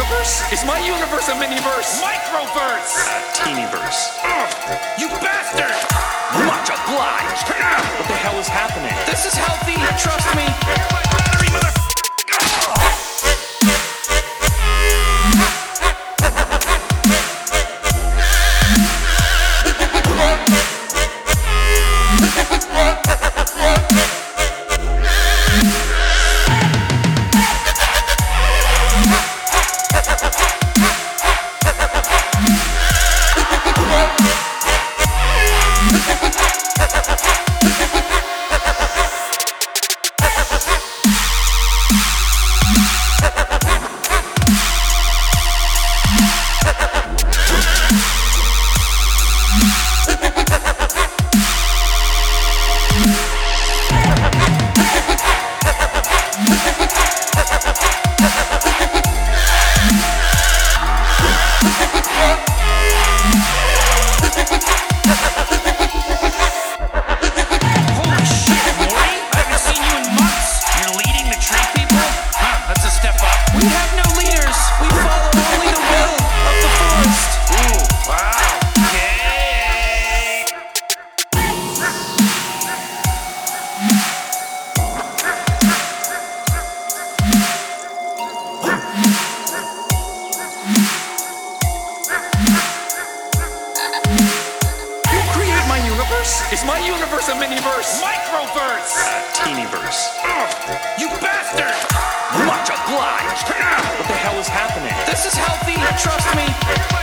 universe? Is my universe a miniverse? Microverse! Teenyverse. Oh, you bastard! Much obliged. What the hell is happening? This is healthy. Trust me. Universe? Is my universe a miniverse? Microverse! Uh, Teenyverse. You bastard! Much obliged. What the hell is happening? This is healthy. Trust me.